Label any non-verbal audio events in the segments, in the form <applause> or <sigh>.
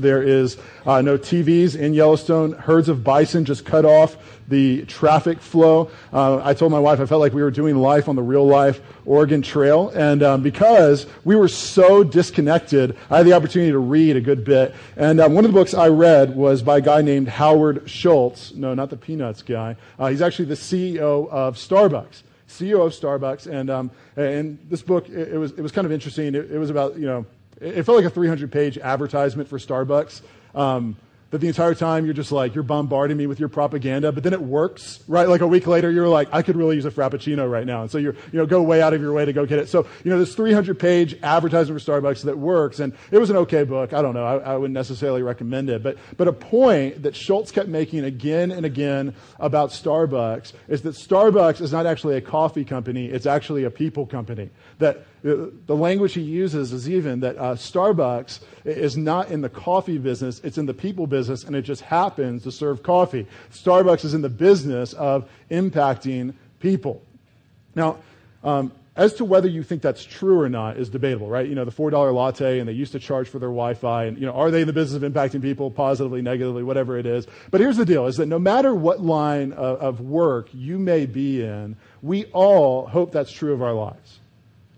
There is uh, no TVs in Yellowstone. Herds of bison just cut off the traffic flow. Uh, I told my wife I felt like we were doing life on the real life Oregon Trail. And um, because we were so disconnected, I had the opportunity to read a good bit. And um, one of the books I read was by a guy named Howard Schultz. No, not the Peanuts guy. Uh, he's actually the CEO of Starbucks. CEO of Starbucks, and um, and this book it, it, was it was kind of interesting. It, it was about you know it felt like a 300 page advertisement for Starbucks. Um, that the entire time you're just like, you're bombarding me with your propaganda, but then it works, right? Like a week later, you're like, I could really use a Frappuccino right now. And so you're, you know, go way out of your way to go get it. So, you know, this 300 page advertisement for Starbucks that works. And it was an okay book. I don't know. I, I wouldn't necessarily recommend it. But, but a point that Schultz kept making again and again about Starbucks is that Starbucks is not actually a coffee company. It's actually a people company. That the language he uses is even that uh, Starbucks is not in the coffee business, it's in the people business, and it just happens to serve coffee. Starbucks is in the business of impacting people. Now, um, as to whether you think that's true or not is debatable, right? You know, the $4 latte and they used to charge for their Wi-Fi and, you know, are they in the business of impacting people positively, negatively, whatever it is? But here's the deal, is that no matter what line of, of work you may be in, we all hope that's true of our lives.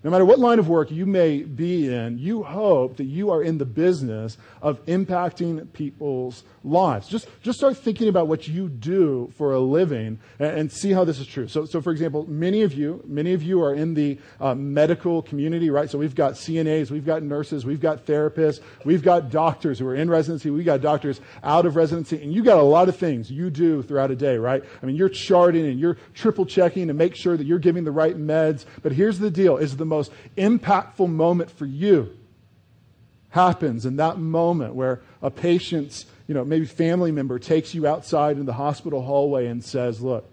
No matter what line of work you may be in, you hope that you are in the business of impacting people's lives. Just, just start thinking about what you do for a living and, and see how this is true. So, so, for example, many of you, many of you are in the uh, medical community, right? So we've got CNAs, we've got nurses, we've got therapists, we've got doctors who are in residency, we've got doctors out of residency, and you got a lot of things you do throughout a day, right? I mean, you're charting and you're triple checking to make sure that you're giving the right meds. But here's the deal: is the most impactful moment for you happens in that moment where a patient's, you know, maybe family member takes you outside in the hospital hallway and says, Look,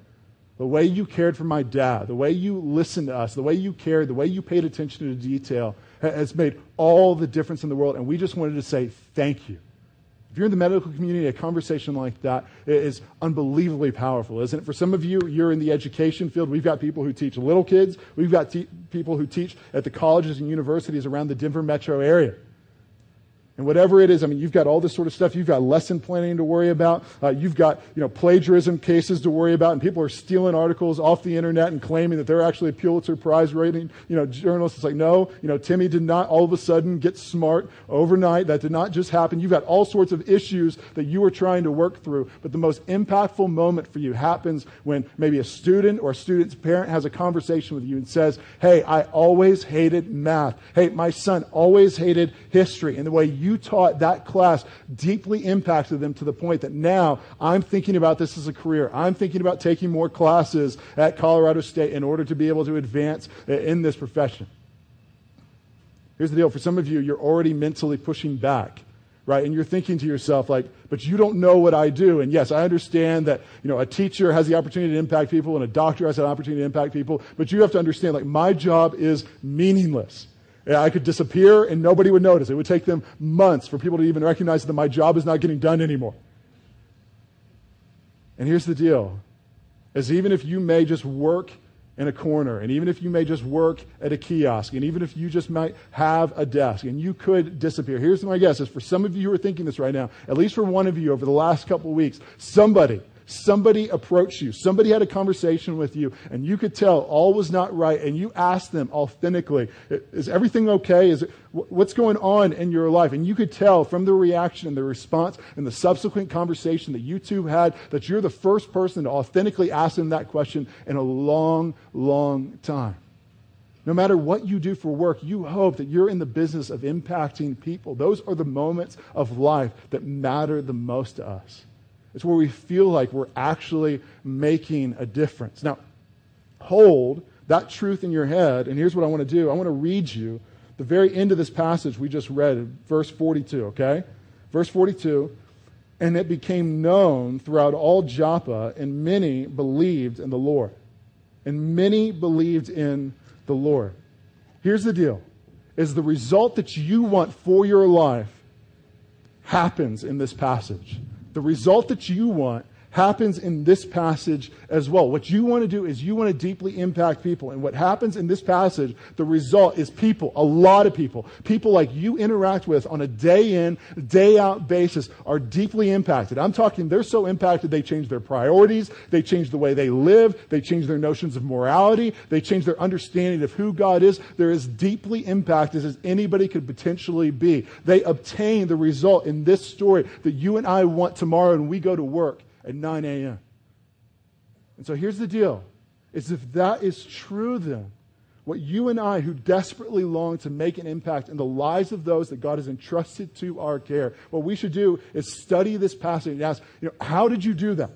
the way you cared for my dad, the way you listened to us, the way you cared, the way you paid attention to detail has made all the difference in the world. And we just wanted to say thank you. If you're in the medical community, a conversation like that is unbelievably powerful, isn't it? For some of you, you're in the education field. We've got people who teach little kids. We've got te- people who teach at the colleges and universities around the Denver metro area and whatever it is, I mean, you've got all this sort of stuff. You've got lesson planning to worry about. Uh, you've got, you know, plagiarism cases to worry about. And people are stealing articles off the internet and claiming that they're actually a Pulitzer Prize rating, you know, journalists. It's like, no, you know, Timmy did not all of a sudden get smart overnight. That did not just happen. You've got all sorts of issues that you are trying to work through. But the most impactful moment for you happens when maybe a student or a student's parent has a conversation with you and says, hey, I always hated math. Hey, my son always hated history. And the way you you taught that class deeply impacted them to the point that now I'm thinking about this as a career. I'm thinking about taking more classes at Colorado State in order to be able to advance in this profession. Here's the deal for some of you, you're already mentally pushing back right? And you're thinking to yourself, like, but you don't know what I do. And yes, I understand that, you know, a teacher has the opportunity to impact people and a doctor has an opportunity to impact people, but you have to understand, like, my job is meaningless. I could disappear and nobody would notice. It would take them months for people to even recognize that my job is not getting done anymore. And here's the deal is even if you may just work in a corner, and even if you may just work at a kiosk, and even if you just might have a desk, and you could disappear. Here's my guess is for some of you who are thinking this right now, at least for one of you over the last couple of weeks, somebody somebody approached you, somebody had a conversation with you, and you could tell all was not right, and you asked them authentically, Is everything okay? Is it, what's going on in your life? And you could tell from the reaction and the response and the subsequent conversation that you two had that you're the first person to authentically ask them that question in a long, long time. No matter what you do for work, you hope that you're in the business of impacting people. Those are the moments of life that matter the most to us. It's where we feel like we're actually making a difference. Now, hold that truth in your head, and here's what I want to do I want to read you the very end of this passage we just read, verse 42, okay? Verse 42. And it became known throughout all Joppa, and many believed in the Lord. And many believed in the Lord. Here's the deal is the result that you want for your life happens in this passage the result that you want happens in this passage as well. What you want to do is you want to deeply impact people. And what happens in this passage, the result is people, a lot of people, people like you interact with on a day in, day out basis are deeply impacted. I'm talking, they're so impacted they change their priorities, they change the way they live, they change their notions of morality, they change their understanding of who God is. They're as deeply impacted as anybody could potentially be. They obtain the result in this story that you and I want tomorrow when we go to work at 9 a.m. And so here's the deal is if that is true then, what you and I, who desperately long to make an impact in the lives of those that God has entrusted to our care, what we should do is study this passage and ask, you know, how did you do that?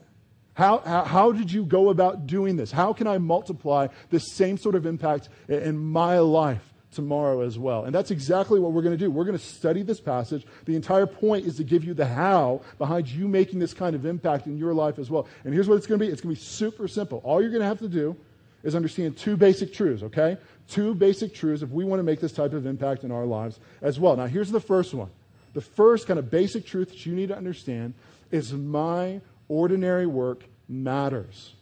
How, how, how, did you go about doing this? How can I multiply this same sort of impact in my life? Tomorrow as well. And that's exactly what we're going to do. We're going to study this passage. The entire point is to give you the how behind you making this kind of impact in your life as well. And here's what it's going to be it's going to be super simple. All you're going to have to do is understand two basic truths, okay? Two basic truths if we want to make this type of impact in our lives as well. Now, here's the first one. The first kind of basic truth that you need to understand is my ordinary work matters.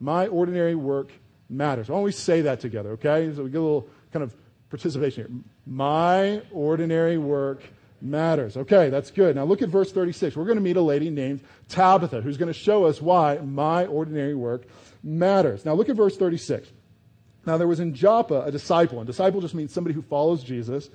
My ordinary work matters. Why don't we say that together, okay? So we get a little kind of participation here. My ordinary work matters. Okay, that's good. Now look at verse 36. We're going to meet a lady named Tabitha who's going to show us why my ordinary work matters. Now look at verse 36. Now there was in Joppa a disciple, and disciple just means somebody who follows Jesus,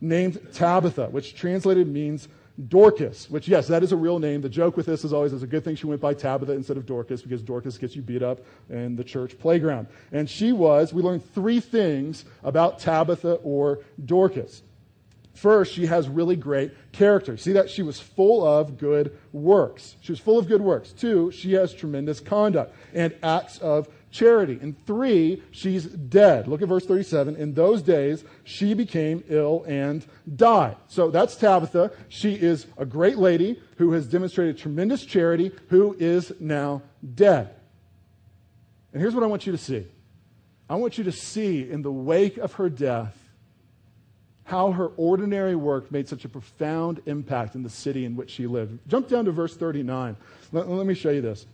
named Tabitha, which translated means Dorcas, which, yes, that is a real name. The joke with this is always it's a good thing she went by Tabitha instead of Dorcas because Dorcas gets you beat up in the church playground. And she was, we learned three things about Tabitha or Dorcas. First, she has really great character. See that? She was full of good works. She was full of good works. Two, she has tremendous conduct and acts of charity. And three, she's dead. Look at verse 37. In those days, she became ill and died. So that's Tabitha. She is a great lady who has demonstrated tremendous charity, who is now dead. And here's what I want you to see I want you to see in the wake of her death how her ordinary work made such a profound impact in the city in which she lived. Jump down to verse 39. Let, let me show you this.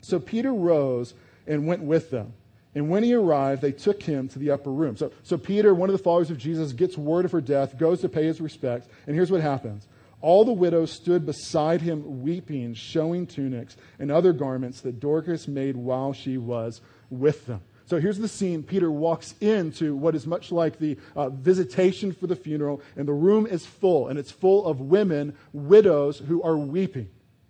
So Peter rose and went with them. And when he arrived, they took him to the upper room. So, so Peter, one of the followers of Jesus, gets word of her death, goes to pay his respects, and here's what happens. All the widows stood beside him, weeping, showing tunics and other garments that Dorcas made while she was with them. So here's the scene. Peter walks into what is much like the uh, visitation for the funeral, and the room is full, and it's full of women, widows, who are weeping.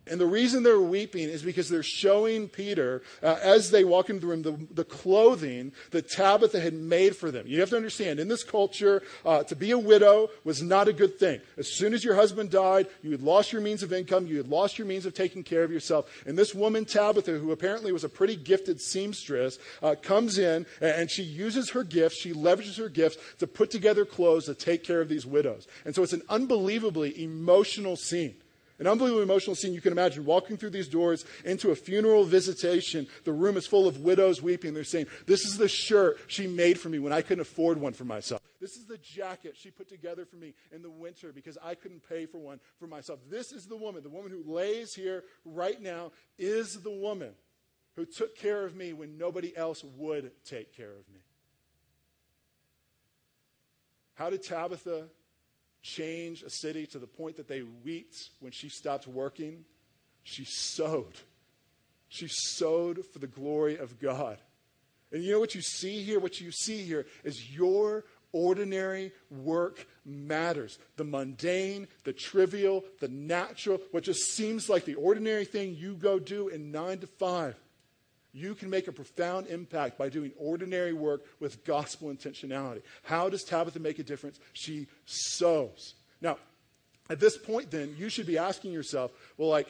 And the reason they're weeping is because they're showing Peter, uh, as they walk into the room, the, the, clothing that Tabitha had made for them. You have to understand, in this culture, uh, to be a widow was not a good thing. As soon as your husband died, you had lost your means of income, you had lost your means of taking care of yourself. And this woman, Tabitha, who apparently was a pretty gifted seamstress, uh, comes in and she uses her gifts, she leverages her gifts to put together clothes to take care of these widows. And so it's an unbelievably emotional scene. An unbelievably emotional scene you can imagine walking through these doors into a funeral visitation. The room is full of widows weeping. They're saying, This is the shirt she made for me when I couldn't afford one for myself. This is the jacket she put together for me in the winter because I couldn't pay for one for myself. This is the woman. The woman who lays here right now is the woman who took care of me when nobody else would take care of me. How did Tabitha change a city to the point that they wept when she stopped working, she sewed. She sewed for the glory of God. And you know what you see here? What you see here is your ordinary work matters. The mundane, the trivial, the natural, what just seems like the ordinary thing you go do in nine to five you can make a profound impact by doing ordinary work with gospel intentionality. How does Tabitha make a difference? She sews. Now, at this point, then, you should be asking yourself, well, like,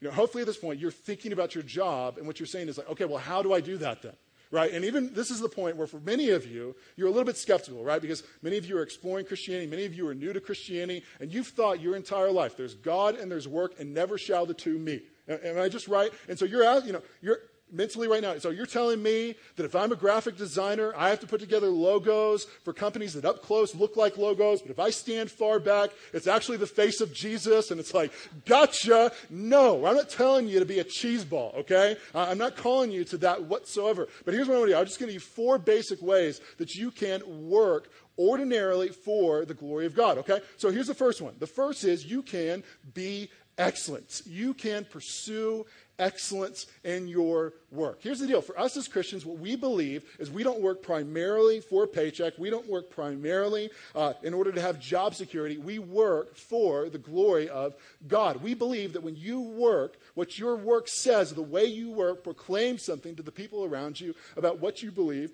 you know, hopefully at this point, you're thinking about your job, and what you're saying is like, okay, well, how do I do that then? Right? And even this is the point where, for many of you, you're a little bit skeptical, right? Because many of you are exploring Christianity, many of you are new to Christianity, and you've thought your entire life there's God and there's work, and never shall the two meet. Am I just right? And so you're, you know, you're, mentally right now. So you're telling me that if I'm a graphic designer, I have to put together logos for companies that up close look like logos, but if I stand far back, it's actually the face of Jesus, and it's like, gotcha. No, I'm not telling you to be a cheese ball, okay? I'm not calling you to that whatsoever. But here's what I'm going to do. I'm just going to give you four basic ways that you can work ordinarily for the glory of God, okay? So here's the first one. The first is you can be excellent. You can pursue excellence in your work. Here's the deal for us as Christians, what we believe is we don't work primarily for a paycheck, we don't work primarily uh, in order to have job security. We work for the glory of God. We believe that when you work, what your work says, the way you work, proclaims something to the people around you about what you believe,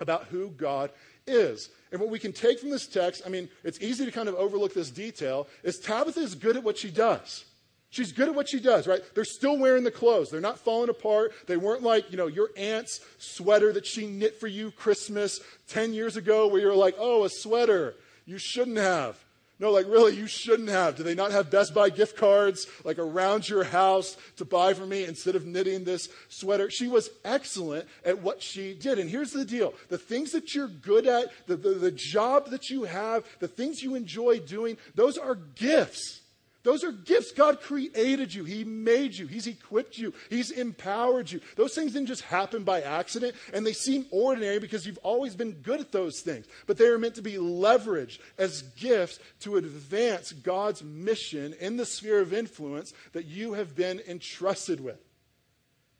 about who God is. And what we can take from this text, I mean, it's easy to kind of overlook this detail, is Tabitha is good at what she does. She's good at what she does, right? They're still wearing the clothes. They're not falling apart. They weren't like, you know, your aunt's sweater that she knit for you Christmas 10 years ago where you're like, oh, a sweater. You shouldn't have. No, like really, you shouldn't have. Do they not have Best Buy gift cards like around your house to buy for me instead of knitting this sweater? She was excellent at what she did. And here's the deal the things that you're good at, the, the, the job that you have, the things you enjoy doing, those are gifts. Those are gifts. God created you. He made you. He's equipped you. He's empowered you. Those things didn't just happen by accident, and they seem ordinary because you've always been good at those things. But they are meant to be leveraged as gifts to advance God's mission in the sphere of influence that you have been entrusted with.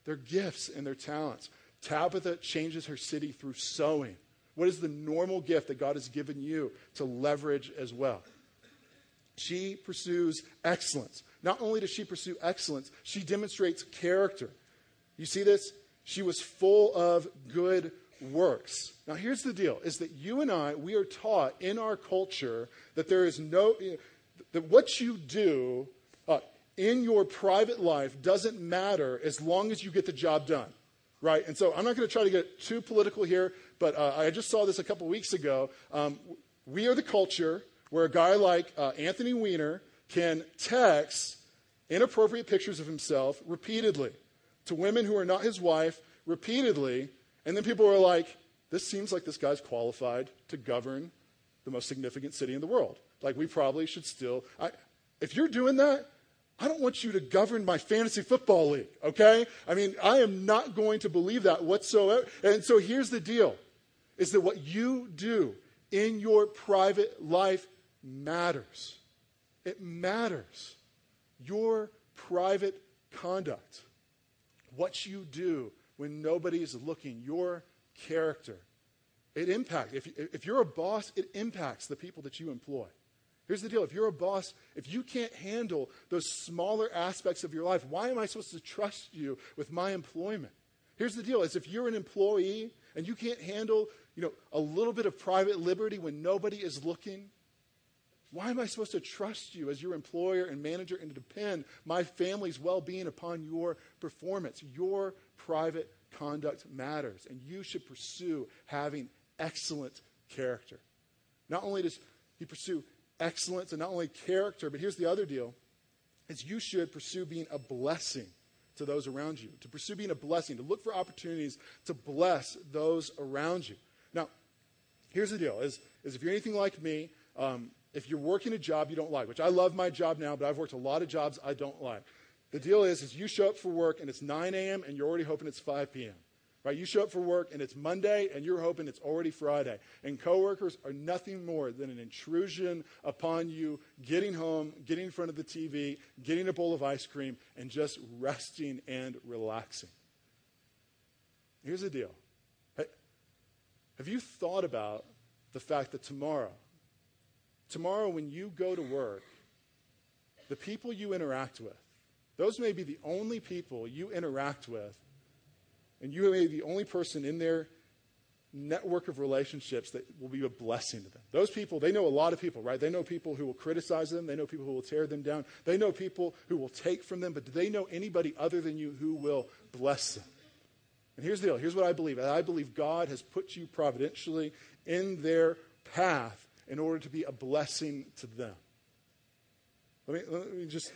They're gifts and they're talents. Tabitha changes her city through sewing. What is the normal gift that God has given you to leverage as well? She pursues excellence. Not only does she pursue excellence, she demonstrates character. You see this? She was full of good works. Now, here's the deal is that you and I, we are taught in our culture that there is no, that what you do uh, in your private life doesn't matter as long as you get the job done, right? And so I'm not going to try to get too political here, but uh, I just saw this a couple weeks ago. Um, we are the culture where a guy like uh, Anthony Weiner can text inappropriate pictures of himself repeatedly to women who are not his wife repeatedly, and then people are like, this seems like this guy's qualified to govern the most significant city in the world. Like, we probably should still. I, if you're doing that, I don't want you to govern my fantasy football league, okay? I mean, I am not going to believe that whatsoever. And so here's the deal is that what you do in your private life matters. It matters. Your private conduct, what you do when nobody is looking, your character, it impacts. If, if you're a boss, it impacts the people that you employ. Here's the deal if you're a boss, if you can't handle those smaller aspects of your life, why am I supposed to trust you with my employment? Here's the deal is if you're an employee and you can't handle, you know, a little bit of private liberty when nobody is looking, why am I supposed to trust you as your employer and manager and depend my family's well being upon your performance? Your private conduct matters, and you should pursue having excellent character. Not only does he pursue excellence and not only character, but here's the other deal is you should pursue being a blessing to those around you, to pursue being a blessing, to look for opportunities to bless those around you. Now, here's the deal is, is if you're anything like me, um, if you're working a job you don't like, which I love my job now, but I've worked a lot of jobs I don't like. The deal is, is you show up for work and it's 9 a.m. and you're already hoping it's 5 p.m. Right? You show up for work and it's Monday and you're hoping it's already Friday. And coworkers are nothing more than an intrusion upon you getting home, getting in front of the TV, getting a bowl of ice cream, and just resting and relaxing. Here's the deal. Have you thought about the fact that tomorrow Tomorrow, when you go to work, the people you interact with, those may be the only people you interact with, and you may be the only person in their network of relationships that will be a blessing to them. Those people, they know a lot of people, right? They know people who will criticize them, they know people who will tear them down, they know people who will take from them, but do they know anybody other than you who will bless them? And here's the deal here's what I believe I believe God has put you providentially in their path in order to be a blessing to them. Let me, let me just,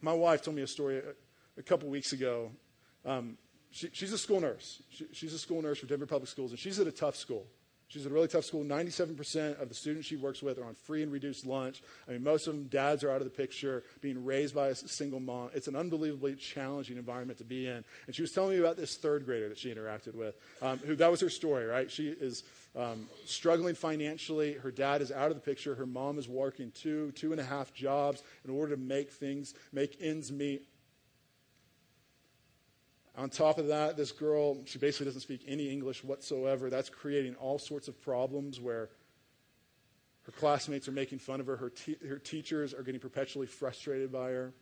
my wife told me a story a, a couple weeks ago. Um, she, she's a school nurse. She, she's a school nurse for Denver Public Schools, and she's at a tough school. She's at a really tough school. 97% of the students she works with are on free and reduced lunch. I mean, most of them, dads are out of the picture, being raised by a single mom. It's an unbelievably challenging environment to be in. And she was telling me about this third grader that she interacted with, um, who that was her story, right? She is um, struggling financially. Her dad is out of the picture. Her mom is working two, two and a half jobs in order to make things, make ends meet. On top of that, this girl, she basically doesn't speak any English whatsoever. That's creating all sorts of problems where her classmates are making fun of her, her, te- her teachers are getting perpetually frustrated by her.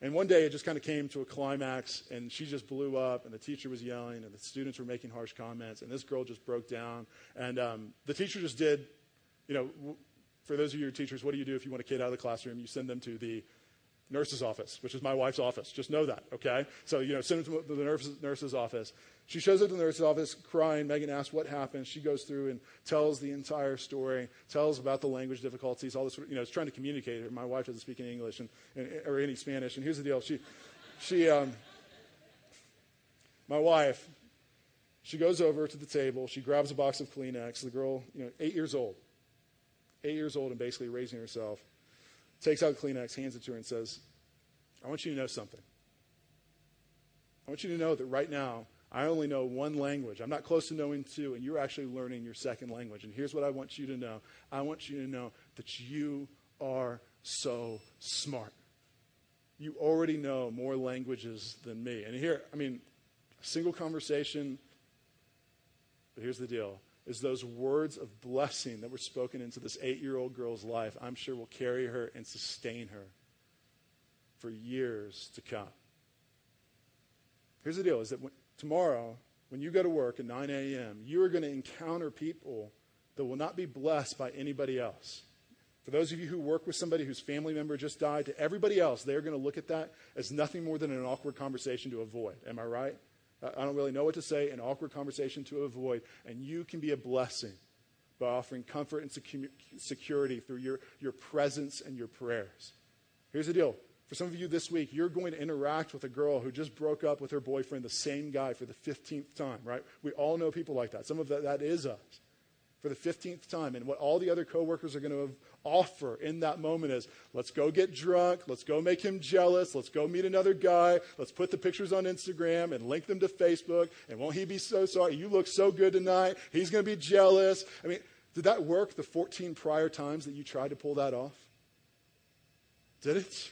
And one day it just kind of came to a climax, and she just blew up, and the teacher was yelling, and the students were making harsh comments, and this girl just broke down. And um, the teacher just did, you know, for those of you teachers, what do you do if you want a kid out of the classroom? You send them to the nurse's office, which is my wife's office. Just know that, okay? So, you know, send them to the nurse's, nurse's office. She shows up to the nurse's office crying. Megan asks what happened. She goes through and tells the entire story, tells about the language difficulties, all this, you know, is trying to communicate. My wife doesn't speak any English and, and, or any Spanish. And here's the deal. She, she, um, my wife, she goes over to the table. She grabs a box of Kleenex. The girl, you know, eight years old, eight years old and basically raising herself takes out Kleenex, hands it to her, and says, I want you to know something. I want you to know that right now, I only know one language. I'm not close to knowing two, and you're actually learning your second language. And here's what I want you to know I want you to know that you are so smart. You already know more languages than me. And here, I mean, a single conversation, but here's the deal is those words of blessing that were spoken into this eight year old girl's life, I'm sure will carry her and sustain her for years to come. Here's the deal is that when, tomorrow, when you go to work at 9 a.m., you are going to encounter people that will not be blessed by anybody else. For those of you who work with somebody whose family member just died, to everybody else, they're going to look at that as nothing more than an awkward conversation to avoid. Am I right? I don't really know what to say, an awkward conversation to avoid, and you can be a blessing by offering comfort and security through your, your presence and your prayers. Here's the deal. For some of you this week, you're going to interact with a girl who just broke up with her boyfriend, the same guy, for the 15th time, right? We all know people like that. Some of that, that is us for the 15th time. And what all the other coworkers are going to offer in that moment is let's go get drunk. Let's go make him jealous. Let's go meet another guy. Let's put the pictures on Instagram and link them to Facebook. And won't he be so sorry? You look so good tonight. He's going to be jealous. I mean, did that work the 14 prior times that you tried to pull that off? Did it?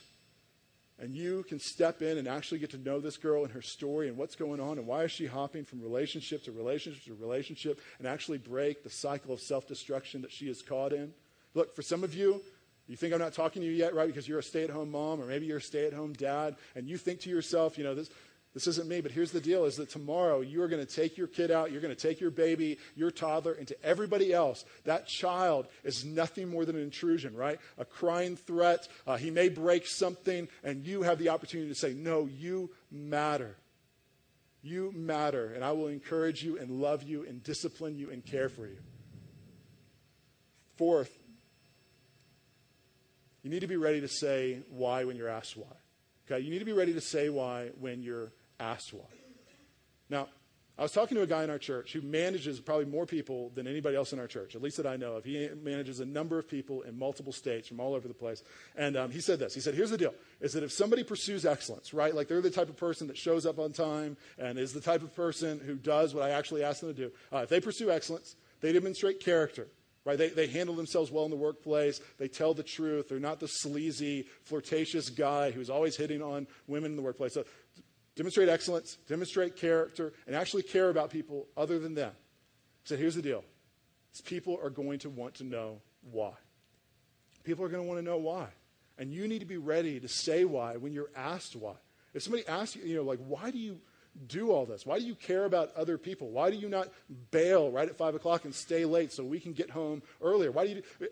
and you can step in and actually get to know this girl and her story and what's going on and why is she hopping from relationship to relationship to relationship and actually break the cycle of self-destruction that she is caught in look for some of you you think i'm not talking to you yet right because you're a stay-at-home mom or maybe you're a stay-at-home dad and you think to yourself you know this this isn't me, but here's the deal is that tomorrow you are going to take your kid out, you're going to take your baby, your toddler, and to everybody else, that child is nothing more than an intrusion, right? A crying threat. Uh, he may break something, and you have the opportunity to say, No, you matter. You matter, and I will encourage you and love you and discipline you and care for you. Fourth, you need to be ready to say why when you're asked why. Okay, you need to be ready to say why when you're asked why. Now, I was talking to a guy in our church who manages probably more people than anybody else in our church, at least that I know of. He manages a number of people in multiple states from all over the place. And um, he said this. He said, here's the deal, is that if somebody pursues excellence, right, like they're the type of person that shows up on time and is the type of person who does what I actually ask them to do, uh, if they pursue excellence, they demonstrate character, right? They, they handle themselves well in the workplace. They tell the truth. They're not the sleazy, flirtatious guy who's always hitting on women in the workplace. So demonstrate excellence, demonstrate character, and actually care about people other than them. So here's the deal people are going to want to know why. People are going to want to know why. And you need to be ready to say why when you're asked why. If somebody asks you, you know, like, why do you do all this? Why do you care about other people? Why do you not bail right at 5 o'clock and stay late so we can get home earlier? Why do you do,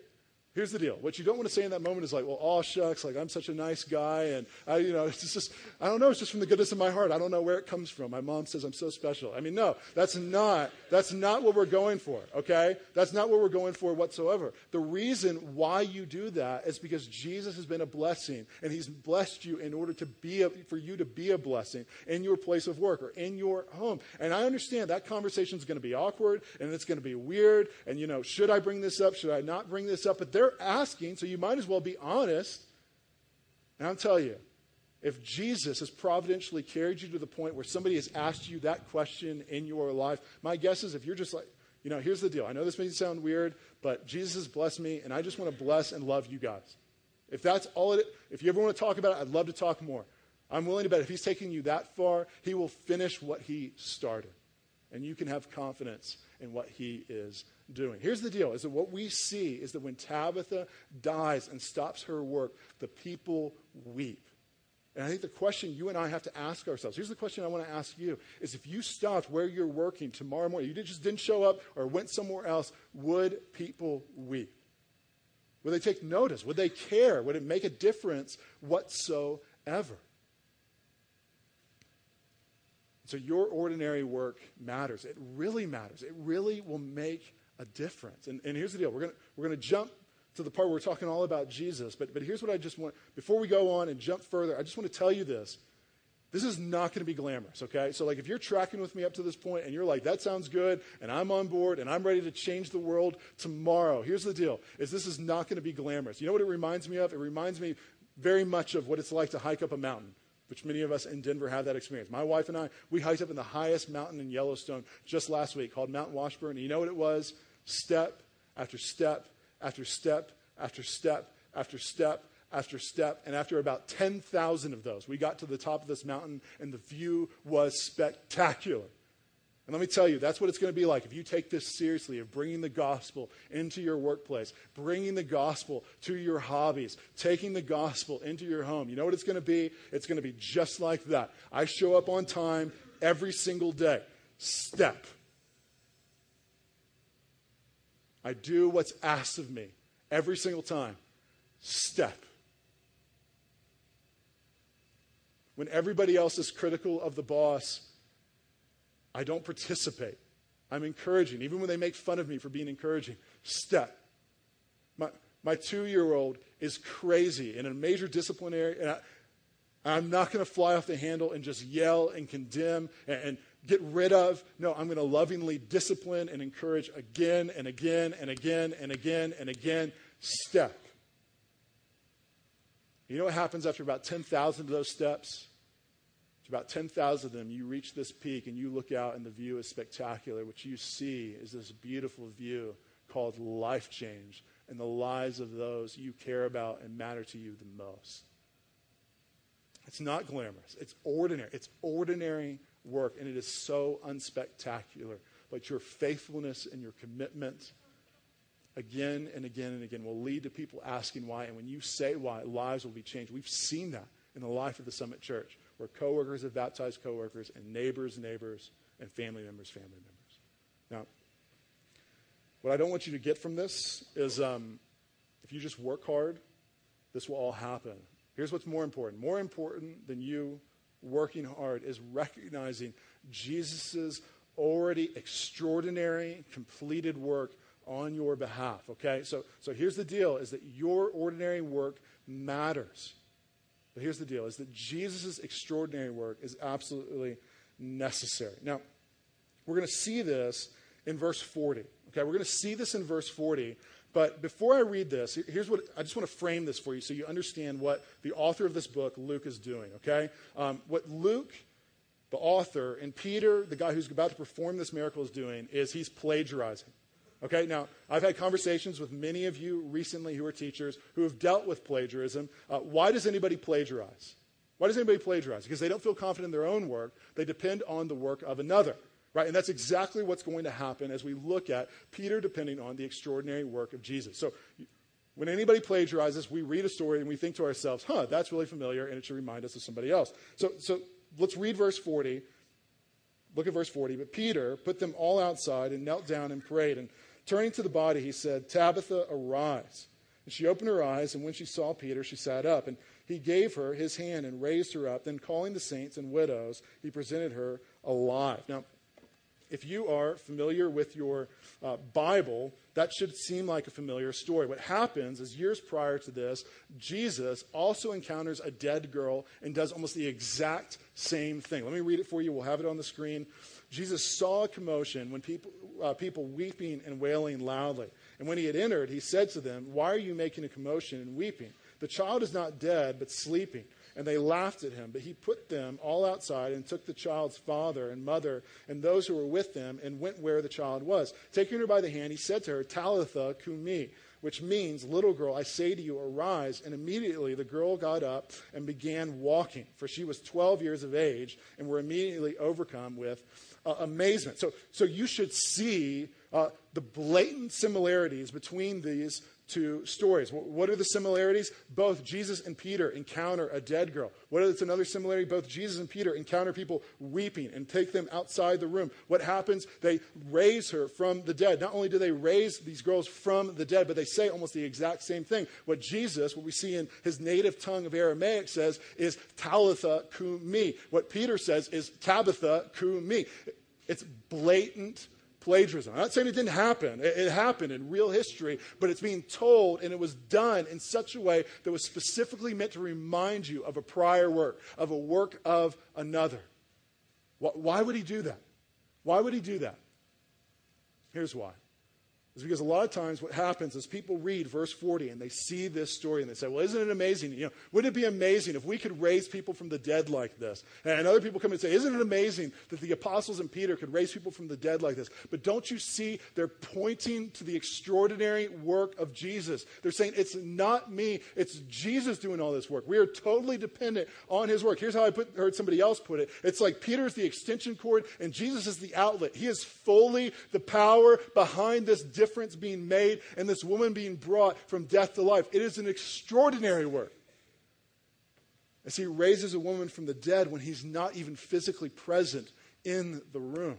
Here's the deal. What you don't want to say in that moment is like, well, all shucks, like I'm such a nice guy. And I, you know, <laughs> it's just, I don't know. It's just from the goodness of my heart. I don't know where it comes from. My mom says I'm so special. I mean, no, that's not, that's not what we're going for. Okay. That's not what we're going for whatsoever. The reason why you do that is because Jesus has been a blessing and he's blessed you in order to be, a, for you to be a blessing in your place of work or in your home. And I understand that conversation is going to be awkward and it's going to be weird. And, you know, should I bring this up? Should I not bring this up? But there they're asking, so you might as well be honest. And I'll tell you, if Jesus has providentially carried you to the point where somebody has asked you that question in your life, my guess is if you're just like, you know, here's the deal. I know this may sound weird, but Jesus has blessed me, and I just want to bless and love you guys. If that's all it, if you ever want to talk about it, I'd love to talk more. I'm willing to bet if he's taking you that far, he will finish what he started. And you can have confidence in what he is doing. Here's the deal is that what we see is that when Tabitha dies and stops her work, the people weep. And I think the question you and I have to ask ourselves here's the question I want to ask you is if you stopped where you're working tomorrow morning, you just didn't show up or went somewhere else, would people weep? Would they take notice? Would they care? Would it make a difference whatsoever? So your ordinary work matters. It really matters. It really will make a difference. And, and here's the deal we're going we're to jump to the part where we're talking all about Jesus. But, but here's what I just want before we go on and jump further, I just want to tell you this. This is not going to be glamorous, okay? So, like, if you're tracking with me up to this point and you're like, that sounds good, and I'm on board, and I'm ready to change the world tomorrow, here's the deal: is this is not going to be glamorous. You know what it reminds me of? It reminds me very much of what it's like to hike up a mountain which many of us in Denver have that experience. My wife and I, we hiked up in the highest mountain in Yellowstone just last week called Mount Washburn. And you know what it was? Step after step after step after step after step after step. And after about 10,000 of those, we got to the top of this mountain and the view was spectacular. And let me tell you, that's what it's going to be like if you take this seriously of bringing the gospel into your workplace, bringing the gospel to your hobbies, taking the gospel into your home. You know what it's going to be? It's going to be just like that. I show up on time every single day. Step. I do what's asked of me every single time. Step. When everybody else is critical of the boss, I don't participate. I'm encouraging, even when they make fun of me for being encouraging. Step. My, my two year old is crazy in a major disciplinary, and I, am not going to fly off the handle and just yell and condemn and, and get rid of. No, I'm going to lovingly discipline and encourage again and again and again and again and again. Step. You know what happens after about 10,000 of those steps? It's about 10,000 of them. You reach this peak and you look out, and the view is spectacular. What you see is this beautiful view called life change and the lives of those you care about and matter to you the most. It's not glamorous, it's ordinary. It's ordinary work, and it is so unspectacular. But your faithfulness and your commitment again and again and again will lead to people asking why. And when you say why, lives will be changed. We've seen that in the life of the Summit Church where coworkers have baptized coworkers and neighbors, neighbors, and family members, family members. Now, what I don't want you to get from this is um, if you just work hard, this will all happen. Here's what's more important more important than you working hard is recognizing Jesus' already extraordinary, completed work on your behalf. Okay? So, so here's the deal is that your ordinary work matters. But here's the deal is that Jesus' extraordinary work is absolutely necessary. Now, we're going to see this in verse 40. Okay, we're going to see this in verse 40. But before I read this, here's what I just want to frame this for you so you understand what the author of this book, Luke, is doing. Okay? Um, what Luke, the author, and Peter, the guy who's about to perform this miracle, is doing is he's plagiarizing. Okay, now I've had conversations with many of you recently who are teachers who have dealt with plagiarism. Uh, why does anybody plagiarize? Why does anybody plagiarize? Because they don't feel confident in their own work. They depend on the work of another. Right? And that's exactly what's going to happen as we look at Peter depending on the extraordinary work of Jesus. So when anybody plagiarizes, we read a story and we think to ourselves, huh, that's really familiar, and it should remind us of somebody else. So, so let's read verse 40. Look at verse 40. But Peter put them all outside and knelt down and prayed. And turning to the body, he said, Tabitha, arise. And she opened her eyes, and when she saw Peter, she sat up. And he gave her his hand and raised her up. Then, calling the saints and widows, he presented her alive. Now, if you are familiar with your uh, Bible, that should seem like a familiar story. What happens is years prior to this, Jesus also encounters a dead girl and does almost the exact same thing. Let me read it for you. We'll have it on the screen. Jesus saw a commotion when people, uh, people weeping and wailing loudly. And when he had entered, he said to them, Why are you making a commotion and weeping? The child is not dead, but sleeping. And they laughed at him. But he put them all outside and took the child's father and mother and those who were with them and went where the child was. Taking her by the hand, he said to her, Talitha cumi, which means, Little girl, I say to you, arise. And immediately the girl got up and began walking, for she was 12 years of age, and were immediately overcome with uh, amazement. So, so you should see uh, the blatant similarities between these two stories. What are the similarities? Both Jesus and Peter encounter a dead girl. What is another similarity? Both Jesus and Peter encounter people weeping and take them outside the room. What happens? They raise her from the dead. Not only do they raise these girls from the dead, but they say almost the exact same thing. What Jesus, what we see in his native tongue of Aramaic says is Talitha cumi. What Peter says is Tabitha cumi. It's blatant plagiarism. I'm not saying it didn't happen. It, it, happened in real history, but it's being told and it was done in such a way that was specifically meant to remind you of a prior work, of a work of another. Why would he do that? Why would he do that? Here's why is because a lot of times what happens is people read verse 40 and they see this story and they say, well, isn't it amazing? You know, wouldn't it be amazing if we could raise people from the dead like this? And other people come and say, isn't it amazing that the apostles and Peter could raise people from the dead like this? But don't you see they're pointing to the extraordinary work of Jesus. They're saying, it's not me, it's Jesus doing all this work. We are totally dependent on his work. Here's how I put, heard somebody else put it. It's like Peter's the extension cord and Jesus is the outlet. He is fully the power behind this difference being made and this woman being brought from death to life. It is an extraordinary work. As he raises a woman from the dead when he's not even physically present in the room.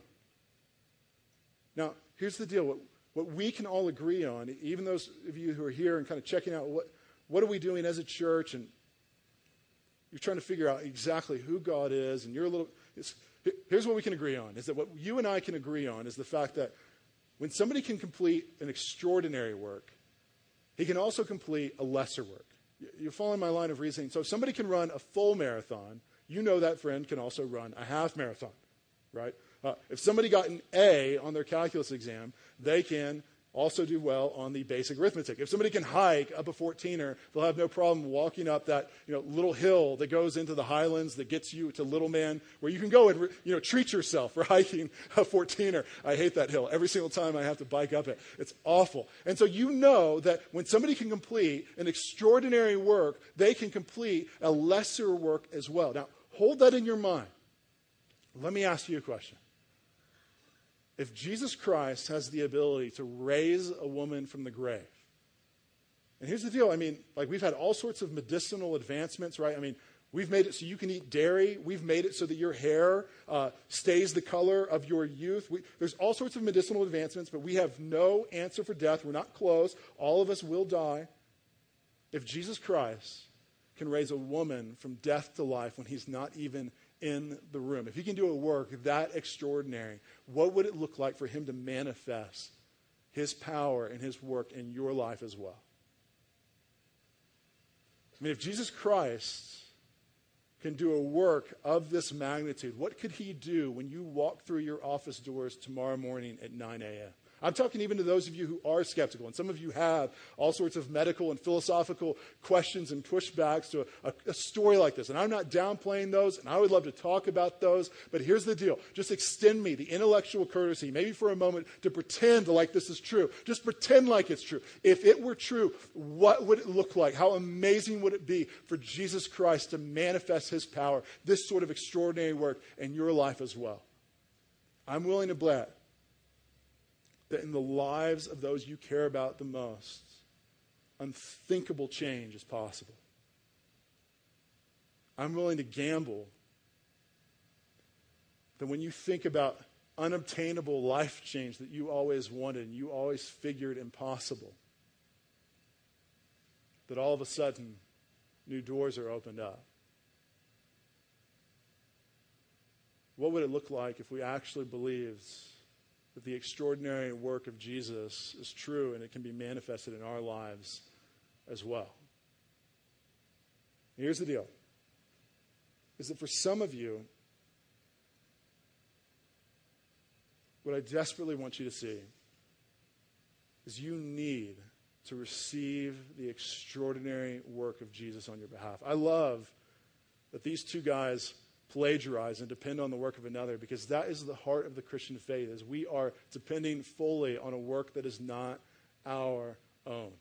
Now, here's the deal. What, what we can all agree on, even those of you who are here and kind of checking out what, what are we doing as a church, and you're trying to figure out exactly who God is, and you're a little. here's what we can agree on: is that what you and I can agree on is the fact that when somebody can complete an extraordinary work, he can also complete a lesser work. You're following my line of reasoning. So if somebody can run a full marathon, you know that friend can also run a half marathon, right? Uh, if somebody got an A on their calculus exam, they can also do well on the basic arithmetic. If somebody can hike up a 14er, they'll have no problem walking up that you know, little hill that goes into the highlands that gets you to Little Man, where you can go and you know, treat yourself <laughs> for hiking a 14er. I hate that hill. Every single time I have to bike up it, it's awful. And so you know that when somebody can complete an extraordinary work, they can complete a lesser work as well. Now, hold that in your mind. Let me ask you a question if Jesus Christ has the ability to raise a woman from the grave, and here's the deal I mean, like we've had all sorts of medicinal advancements, right? I mean, we've made it so you can eat dairy. We've made it so that your hair uh, stays the color of your youth. We, there's all sorts of medicinal advancements, but we have no answer for death. We're not close. All of us will die. If Jesus Christ can raise a woman from death to life when he's not even in the room. If he can do a work that extraordinary, what would it look like for him to manifest his power and his work in your life as well? I mean, if Jesus Christ can do a work of this magnitude, what could he do when you walk through your office doors tomorrow morning at 9 a.m.? I'm talking even to those of you who are skeptical, and some of you have all sorts of medical and philosophical questions and pushbacks to a, a, story like this. And I'm not downplaying those, and I would love to talk about those. But here's the deal just extend me the intellectual courtesy, maybe for a moment, to pretend like this is true. Just pretend like it's true. If it were true, what would it look like? How amazing would it be for Jesus Christ to manifest his power, this sort of extraordinary work in your life as well? I'm willing to bet that in the lives of those you care about the most, unthinkable change is possible. I'm willing to gamble that when you think about unobtainable life change that you always wanted and you always figured impossible, that all of a sudden new doors are opened up? What would it look like if we actually believed that the extraordinary work of Jesus is true and it can be manifested in our lives as well? Here's the deal is that for some of you, what I desperately want you to see is you need to receive the extraordinary work of Jesus on your behalf. I love that these two guys plagiarize and depend on the work of another because that is the heart of the Christian faith is we are depending fully on a work that is not our own.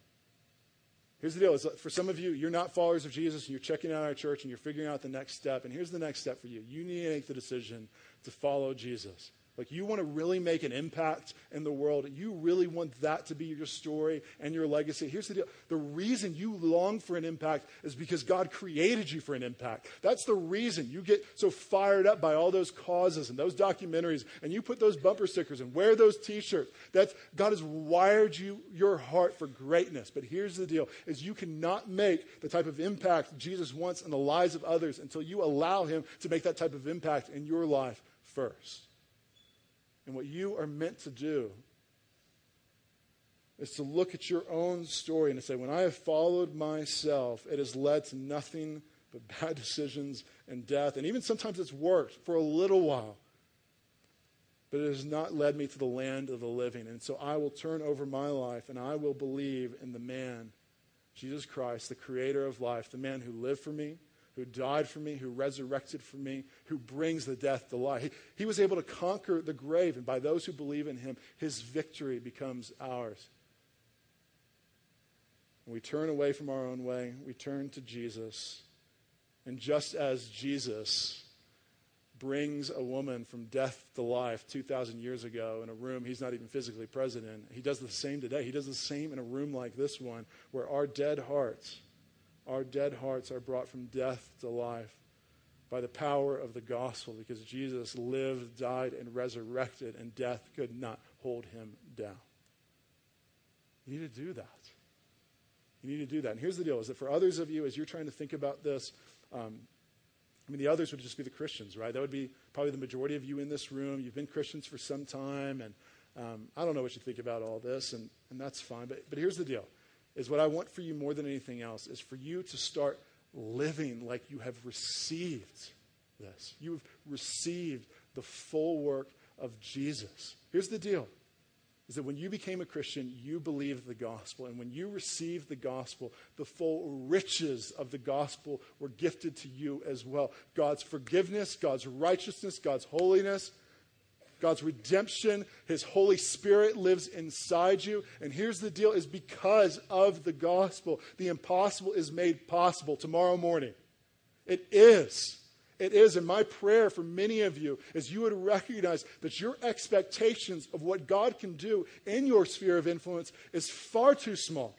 Here's the deal. Is for some of you, you're not followers of Jesus and you're checking out our church and you're figuring out the next step. And here's the next step for you. You need to make the decision to follow Jesus. Like you want to really make an impact in the world. You really want that to be your story and your legacy. Here's the deal. The reason you long for an impact is because God created you for an impact. That's the reason you get so fired up by all those causes and those documentaries and you put those bumper stickers and wear those t-shirts. That's God has wired you your heart for greatness. But here's the deal is you cannot make the type of impact Jesus wants in the lives of others until you allow him to make that type of impact in your life first. And what you are meant to do is to look at your own story and to say, when I have followed myself, it has led to nothing but <laughs> bad decisions and death. And even sometimes it's worked for a little while. But it has not led me to the land of the living. And so I will turn over my life and I will believe in the man, Jesus Christ, the creator of life, the man who lived for me, who died for me, who resurrected for me, who brings the death to life. He, he, was able to conquer the grave, and by those who believe in him, his victory becomes ours. And we turn away from our own way, we turn to Jesus. And just as Jesus brings a woman from death to life 2,000 years ago in a room he's not even physically present in, he does the same today. He does the same in a room like this one, where our dead hearts our dead hearts are brought from death to life by the power of the gospel because Jesus lived, died, and resurrected, and death could not hold him down. You need to do that. You need to do that. And here's the deal is that for others of you, as you're trying to think about this, um, I mean, the others would just be the Christians, right? That would be probably the majority of you in this room. You've been Christians for some time, and um, I don't know what you think about all this, and, and that's fine. But, but here's the deal is what I want for you more than anything else is for you to start living like you have received this. You've received the full work of Jesus. Here's the deal is that when you became a Christian, you believed the gospel. And when you received the gospel, the full riches of the gospel were gifted to you as well. God's forgiveness, God's righteousness, God's holiness, God's redemption, His Holy Spirit lives inside you. And here's the deal is because of the gospel, the impossible is made possible tomorrow morning. It is. It is. And my prayer for many of you is you would recognize that your expectations of what God can do in your sphere of influence is far too small.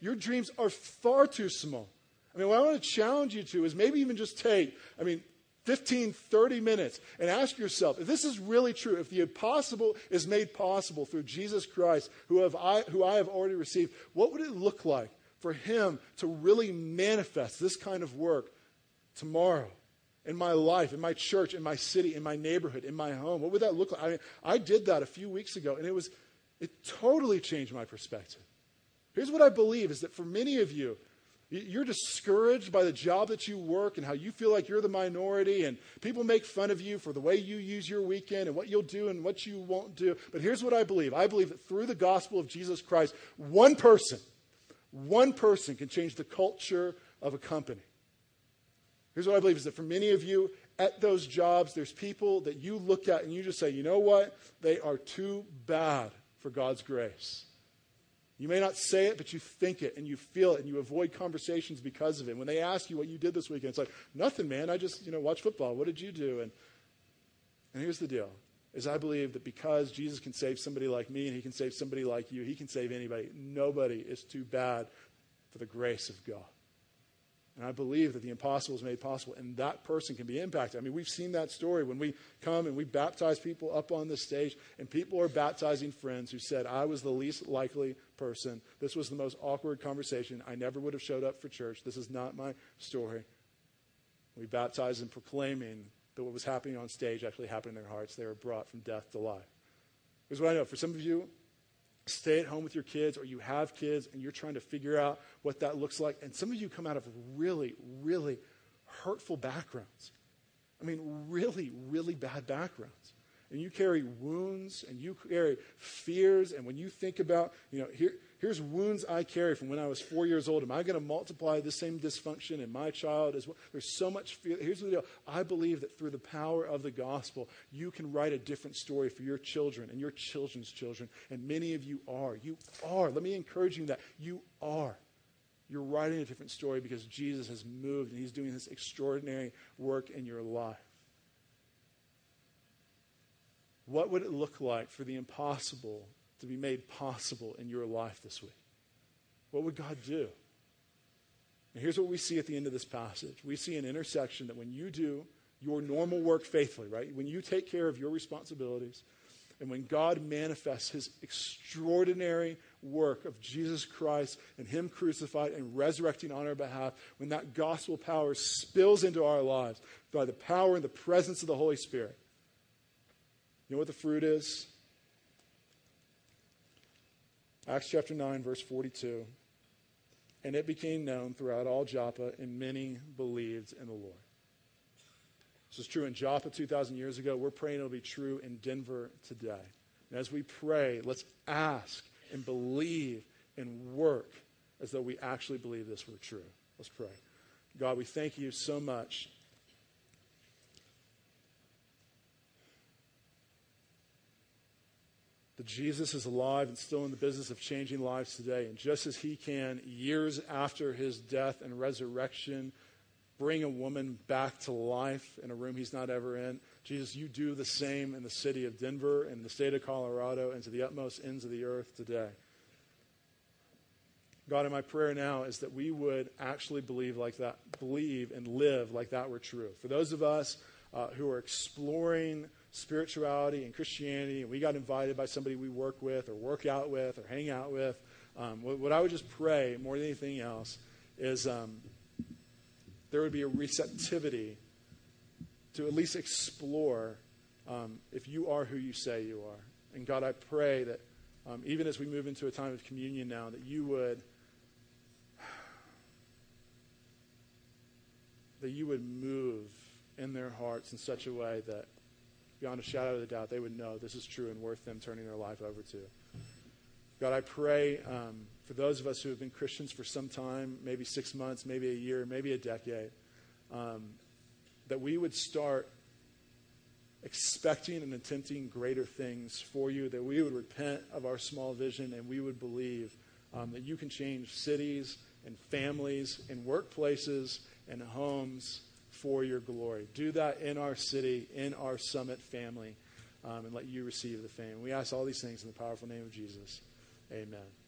Your dreams are far too small. I mean, what I want to challenge you to is maybe even just take, I mean, 15, 30 minutes and ask yourself if this is really true, if the impossible is made possible through Jesus Christ, who, have I, who I have already received, what would it look like for him to really manifest this kind of work tomorrow? in my life, in my church, in my city, in my neighborhood, in my home? What would that look like? I mean, I did that a few weeks ago, and it was it totally changed my perspective. Here's what I believe is that for many of you, you're discouraged by the job that you work and how you feel like you're the minority, and people make fun of you for the way you use your weekend and what you'll do and what you won't do. But here's what I believe I believe that through the gospel of Jesus Christ, one person, one person can change the culture of a company. Here's what I believe is that for many of you at those jobs, there's people that you look at and you just say, you know what? They are too bad for God's grace. You may not say it, but you think it and you feel it and you avoid conversations because of it. When they ask you what you did this weekend, it's like, nothing, man. I just, you know, watch football. What did you do? And, and here's the deal is I believe that because Jesus can save somebody like me and he can save somebody like you, he can save anybody. Nobody is too bad for the grace of God. And I believe that the impossible is made possible, and that person can be impacted. I mean, we've seen that story when we come and we baptize people up on the stage, and people are baptizing friends who said, I was the least likely person. This was the most awkward conversation. I never would have showed up for church. This is not my story. We baptized them proclaiming that what was happening on stage actually happened in their hearts. They were brought from death to life. Here's what I know for some of you, stay at home with your kids or you have kids and you're trying to figure out what that looks like. And some of you come out of really, really hurtful backgrounds. I mean, really, really bad backgrounds and you carry wounds and you carry fears. And when you think about, you know, here, here's wounds I carry from when I was four years old. Am I going to multiply the same dysfunction in my child as well? There's so much fear. Here's the deal I believe that through the power of the gospel, you can write a different story for your children and your children's children. And many of you are. You are. Let me encourage you that you are. You're writing a different story because Jesus has moved and he's doing this extraordinary work in your life. What would it look like for the impossible to be made possible in your life this week? What would God do? And here's what we see at the end of this passage we see an intersection that when you do your normal work faithfully, right? When you take care of your responsibilities, and when God manifests his extraordinary work of Jesus Christ and him crucified and resurrecting on our behalf, when that gospel power spills into our lives by the power and the presence of the Holy Spirit, you know what the fruit is? Acts chapter 9, verse 42. And it became known throughout all Joppa, and many believed in the Lord. This was true in Joppa 2,000 years ago. We're praying it'll be true in Denver today. And as we pray, let's ask and believe and work as though we actually believe this were true. Let's pray. God, we thank you so much that Jesus is alive and still in the business of changing lives today. And just as he can, years after his death and resurrection, bring a woman back to life in a room he's not ever in, Jesus, you do the same in the city of Denver and the state of Colorado and to the utmost ends of the earth today. God, and my prayer now is that we would actually believe like that, believe and live like that were true. For those of us uh, who are exploring spirituality and Christianity, and we got invited by somebody we work with or work out with or hang out with, um, what, what, I would just pray more than anything else is um, there would be a receptivity to at least explore um, if you are who you say you are. And God, I pray that um, even as we move into a time of communion now, that you would. <sighs> That you would move in their hearts in such a way that beyond a shadow of a doubt, they would know this is true and worth them turning their life over to. God, I pray um, for those of us who have been Christians for some time, maybe six months, maybe a year, maybe a decade, um, that we would start expecting and attempting greater things for you, that we would repent of our small vision and we would believe um, that you can change cities and families and workplaces and homes for your glory. Do that in our city, in our summit family, um, and let you receive the fame. We ask all these things in the powerful name of Jesus. Amen.